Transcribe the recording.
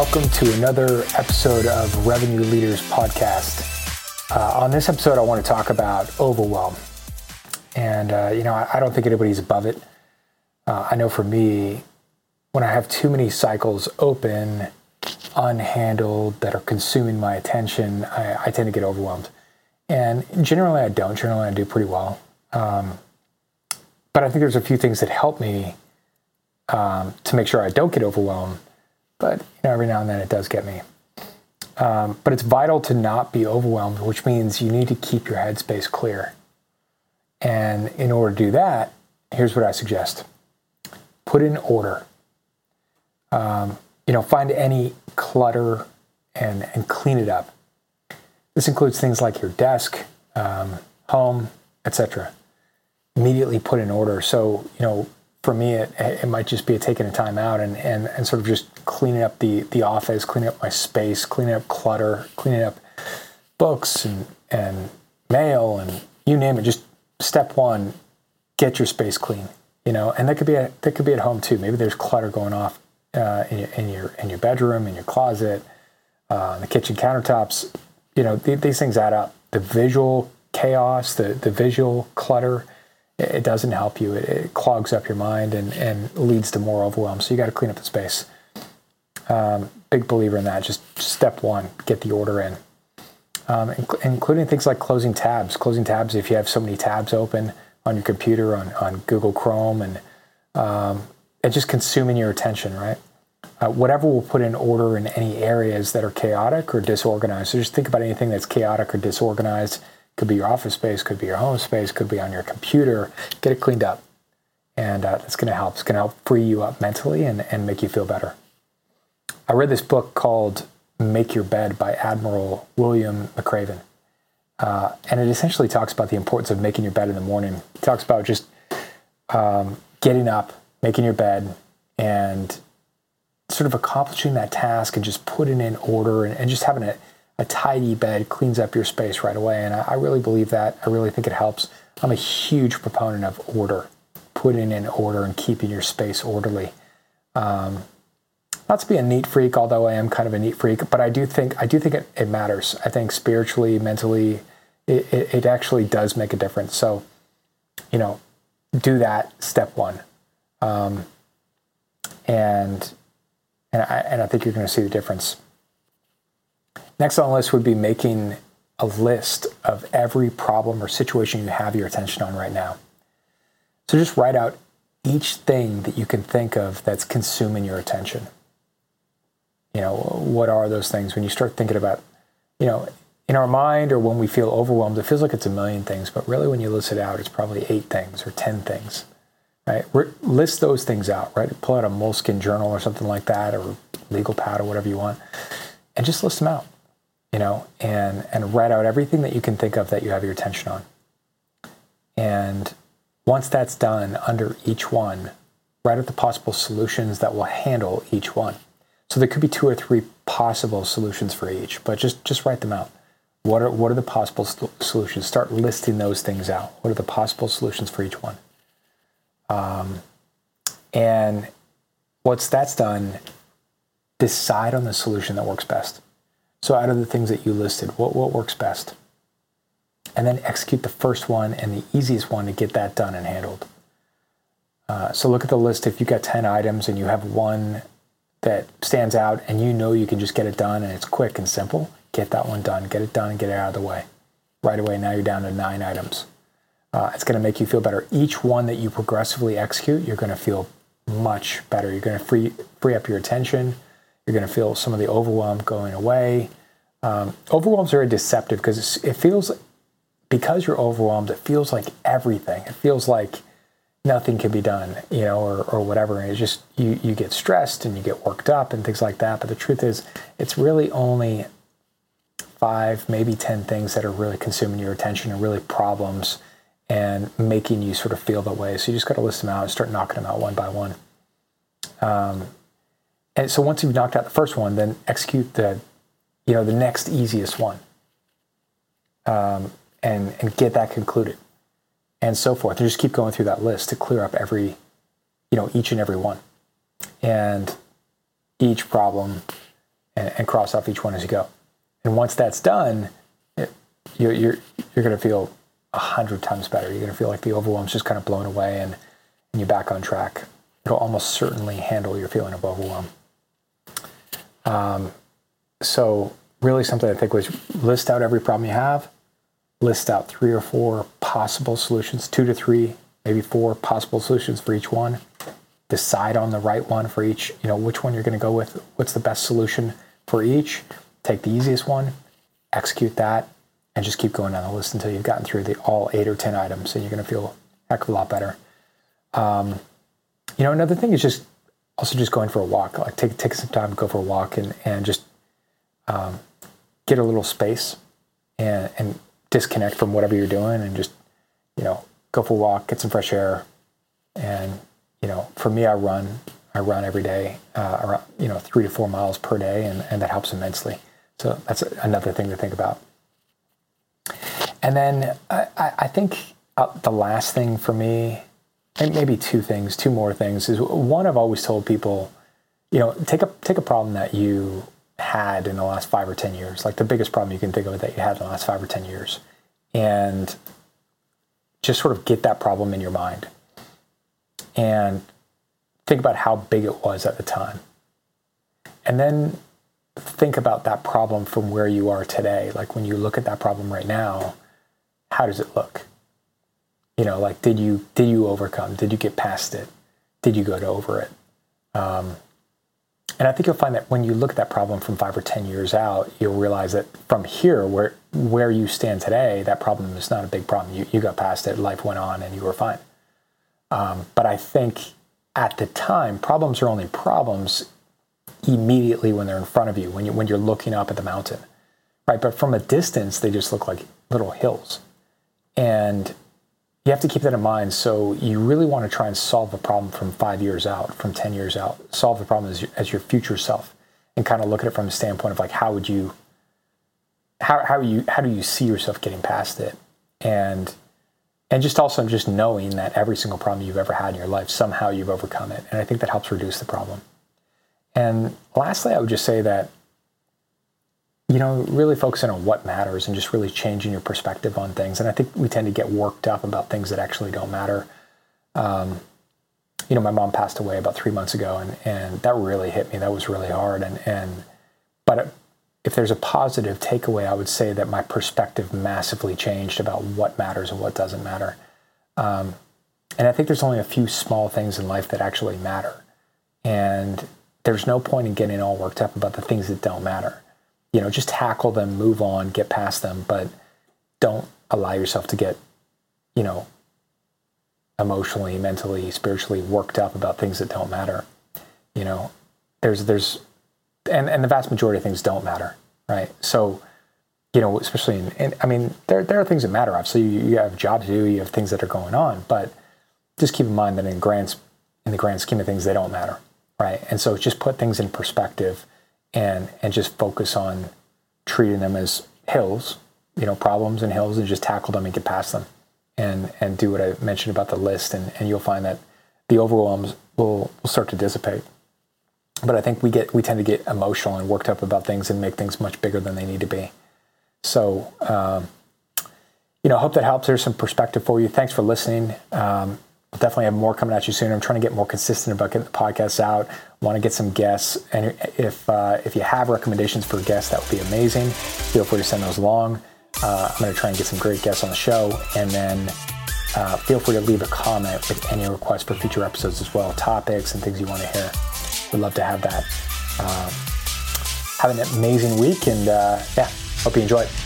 welcome to another episode of Revenue Leaders Podcast. Uh, on this episode, I want to talk about overwhelm. And, uh, you know, I, I, don't think anybody's above it. Uh, I know for me, when I have too many cycles open, unhandled, that are consuming my attention, I, I tend to get overwhelmed. And generally, I don't. Generally, I do pretty well. Um, but I think there's a few things that help me um, to make sure I don't get overwhelmed. But you know, every now and then it does get me. Um, but it's vital to not be overwhelmed, which means you need to keep your headspace clear. And in order to do that, here's what I suggest: put in order. Um, you know, find any clutter and and clean it up. This includes things like your desk, um, home, etc immediately put in order. So, you know, for me, it, it might just be a taking a time out and, and, and sort of just cleaning up the, the office, cleaning up my space, cleaning up clutter, cleaning up books and, and mail and you name it. Just step one, get your space clean, you know, and that could be, a, that could be at home too. Maybe there's clutter going off uh, in, your, in your, in your bedroom, in your closet, uh, the kitchen countertops, you know, th- these things add up. The visual chaos, the, the visual clutter, it doesn't help you. It, it, clogs up your mind and, and leads to more overwhelm. So you got to clean up the space. Um, big believer in that. Just step one, get the order in, um, inc- including things like closing tabs. Closing tabs if you have so many tabs open on your computer on, on Google Chrome and um, and just consuming your attention, right? Uh, whatever will put in order in any areas that are chaotic or disorganized. So just think about anything that's chaotic or disorganized could be your office space, could be your home space, could be on your computer. Get it cleaned up. And uh, that's going to help. It's going to help free you up mentally and, and make you feel better. I read this book called Make Your Bed by Admiral William McRaven. Uh, and it essentially talks about the importance of making your bed in the morning. It talks about just um, getting up, making your bed, and sort of accomplishing that task and just putting in order and, and just having a, a tidy bed cleans up your space right away. And I, I really believe that. I really think it helps. I'm a huge proponent of order, putting in order and keeping your space orderly. Um, not to be a neat freak, although I am kind of a neat freak, but I do think I do think it, it matters. I think spiritually, mentally, it, it, it, actually does make a difference. So, you know, do that step one, um, and and I and I think you're going to see the difference. Next on the list would be making a list of every problem or situation you have your attention on right now. So just write out each thing that you can think of that's consuming your attention. You know, what are those things when you start thinking about, you know, in our mind or when we feel overwhelmed, it feels like it's a million things, but really when you list it out, it's probably eight things or 10 things, right? List those things out, right? Pull out a Moleskine journal or something like that or legal pad or whatever you want and just list them out you know, and and write out everything that you can think of that you have your attention on. And once that's done, under each one, write out the possible solutions that will handle each one. So there could be two or three possible solutions for each, but just just write them out. What are what are the possible solutions? Start listing those things out. What are the possible solutions for each one? Um, and once that's done, decide on the solution that works best. So out of the things that you listed, what, what works best? And then execute the first one and the easiest one to get that done and handled. Uh, so look at the list. If you've got 10 items and you have one that stands out and you know you can just get it done and it's quick and simple, get that one done. Get it done and get it out of the way. Right away, now you're down to nine items. Uh, it's going to make you feel better. Each one that you progressively execute, you're going to feel much better. You're going to free, free up your attention you're going to feel some of the overwhelm going away. Um, overwhelm is very deceptive because it feels, because you're overwhelmed, it feels like everything. It feels like nothing can be done, you know, or, or whatever. And it's just, you, you get stressed and you get worked up and things like that. But the truth is, it's really only five, maybe 10 things that are really consuming your attention and really problems and making you sort of feel that way. So you just got to list them out and start knocking them out one by one. Um, and so once you've knocked out the first one, then execute the, you know, the next easiest one, um, and and get that concluded, and so forth. And just keep going through that list to clear up every, you know, each and every one, and each problem and, and cross off each one as you go. And once that's done, it, you're, you're, you're going to feel a hundred times better. You're going to feel like the overwhelm's just kind of blown away and, and you're back on track. It'll almost certainly handle your feeling of overwhelm. Um, so really something I think was list out every problem you have, list out three or four possible solutions, two to three, maybe four possible solutions for each one. Decide on the right one for each, you know, which one you're going to go with, what's the best solution for each. Take the easiest one, execute that, and just keep going down the list until you've gotten through the all eight or 10 items and you're going to feel a heck of a lot better. Um, you know, another thing is just also just going for a walk. Like take take some time, go for a walk, and and just um, get a little space and and disconnect from whatever you're doing, and just you know go for a walk, get some fresh air, and you know for me, I run. I run every day, uh, around you know three to four miles per day, and and that helps immensely. So that's another thing to think about. And then I, I think uh, the last thing for me maybe two things, two more things is one I've always told people, you know, take a take a problem that you had in the last five or ten years, like the biggest problem you can think of that you had in the last five or ten years, and just sort of get that problem in your mind and think about how big it was at the time. And then think about that problem from where you are today. Like when you look at that problem right now, how does it look? You know like did you did you overcome? Did you get past it? Did you go to over it? Um, and i think you'll find that when you look at that problem from five or ten years out you'll realize that from here where where you stand today that problem is not a big problem. You, you got past it. Life went on and you were fine. Um, but i think at the time problems are only problems immediately when they're in front of you when, you when you're looking up at the mountain right? But from a distance they just look like little hills. And you have to keep that in mind. So you really want to try and solve a problem from five years out, from 10 years out, solve the problem as, as your future self and kind of look at it from a standpoint of like, how would you, how, how you, how do you see yourself getting past it? And, and just also just knowing that every single problem you've ever had in your life, somehow you've overcome it. And I think that helps reduce the problem. And lastly, I would just say that you know, really focusing on what matters and just really changing your perspective on things. And I think we tend to get worked up about things that actually don't matter. Um, you know, my mom passed away about three months ago, and and that really hit me. That was really hard. And and but if there's a positive takeaway, I would say that my perspective massively changed about what matters and what doesn't matter. Um, and I think there's only a few small things in life that actually matter. And there's no point in getting all worked up about the things that don't matter you know, just tackle them, move on, get past them, but don't allow yourself to get, you know, emotionally, mentally, spiritually worked up about things that don't matter. You know, there's there's and and the vast majority of things don't matter, right? So, you know, especially in, in I mean, there there are things that matter. Obviously, you, you have jobs to do, you have things that are going on, but just keep in mind that in grand in the grand scheme of things, they don't matter, right? And so, just put things in perspective and and just focus on treating them as hills, you know, problems and hills, and just tackle them and get past them, and and do what I mentioned about the list, and and you'll find that the overwhelms will will start to dissipate. But I think we get we tend to get emotional and worked up about things and make things much bigger than they need to be. So. Um, you know, hope that helps. There's some perspective for you. Thanks for listening. Um, definitely have more coming at you soon. I'm trying to get more consistent about getting the podcast out. Want to get some guests, and if uh, if you have recommendations for guests, that would be amazing. Feel free to send those along. Uh, I'm going to try and get some great guests on the show, and then uh, feel free to leave a comment with any requests for future episodes as well, topics and things you want to hear. We'd love to have that. Um, have an amazing week, and uh, yeah, hope you enjoy it.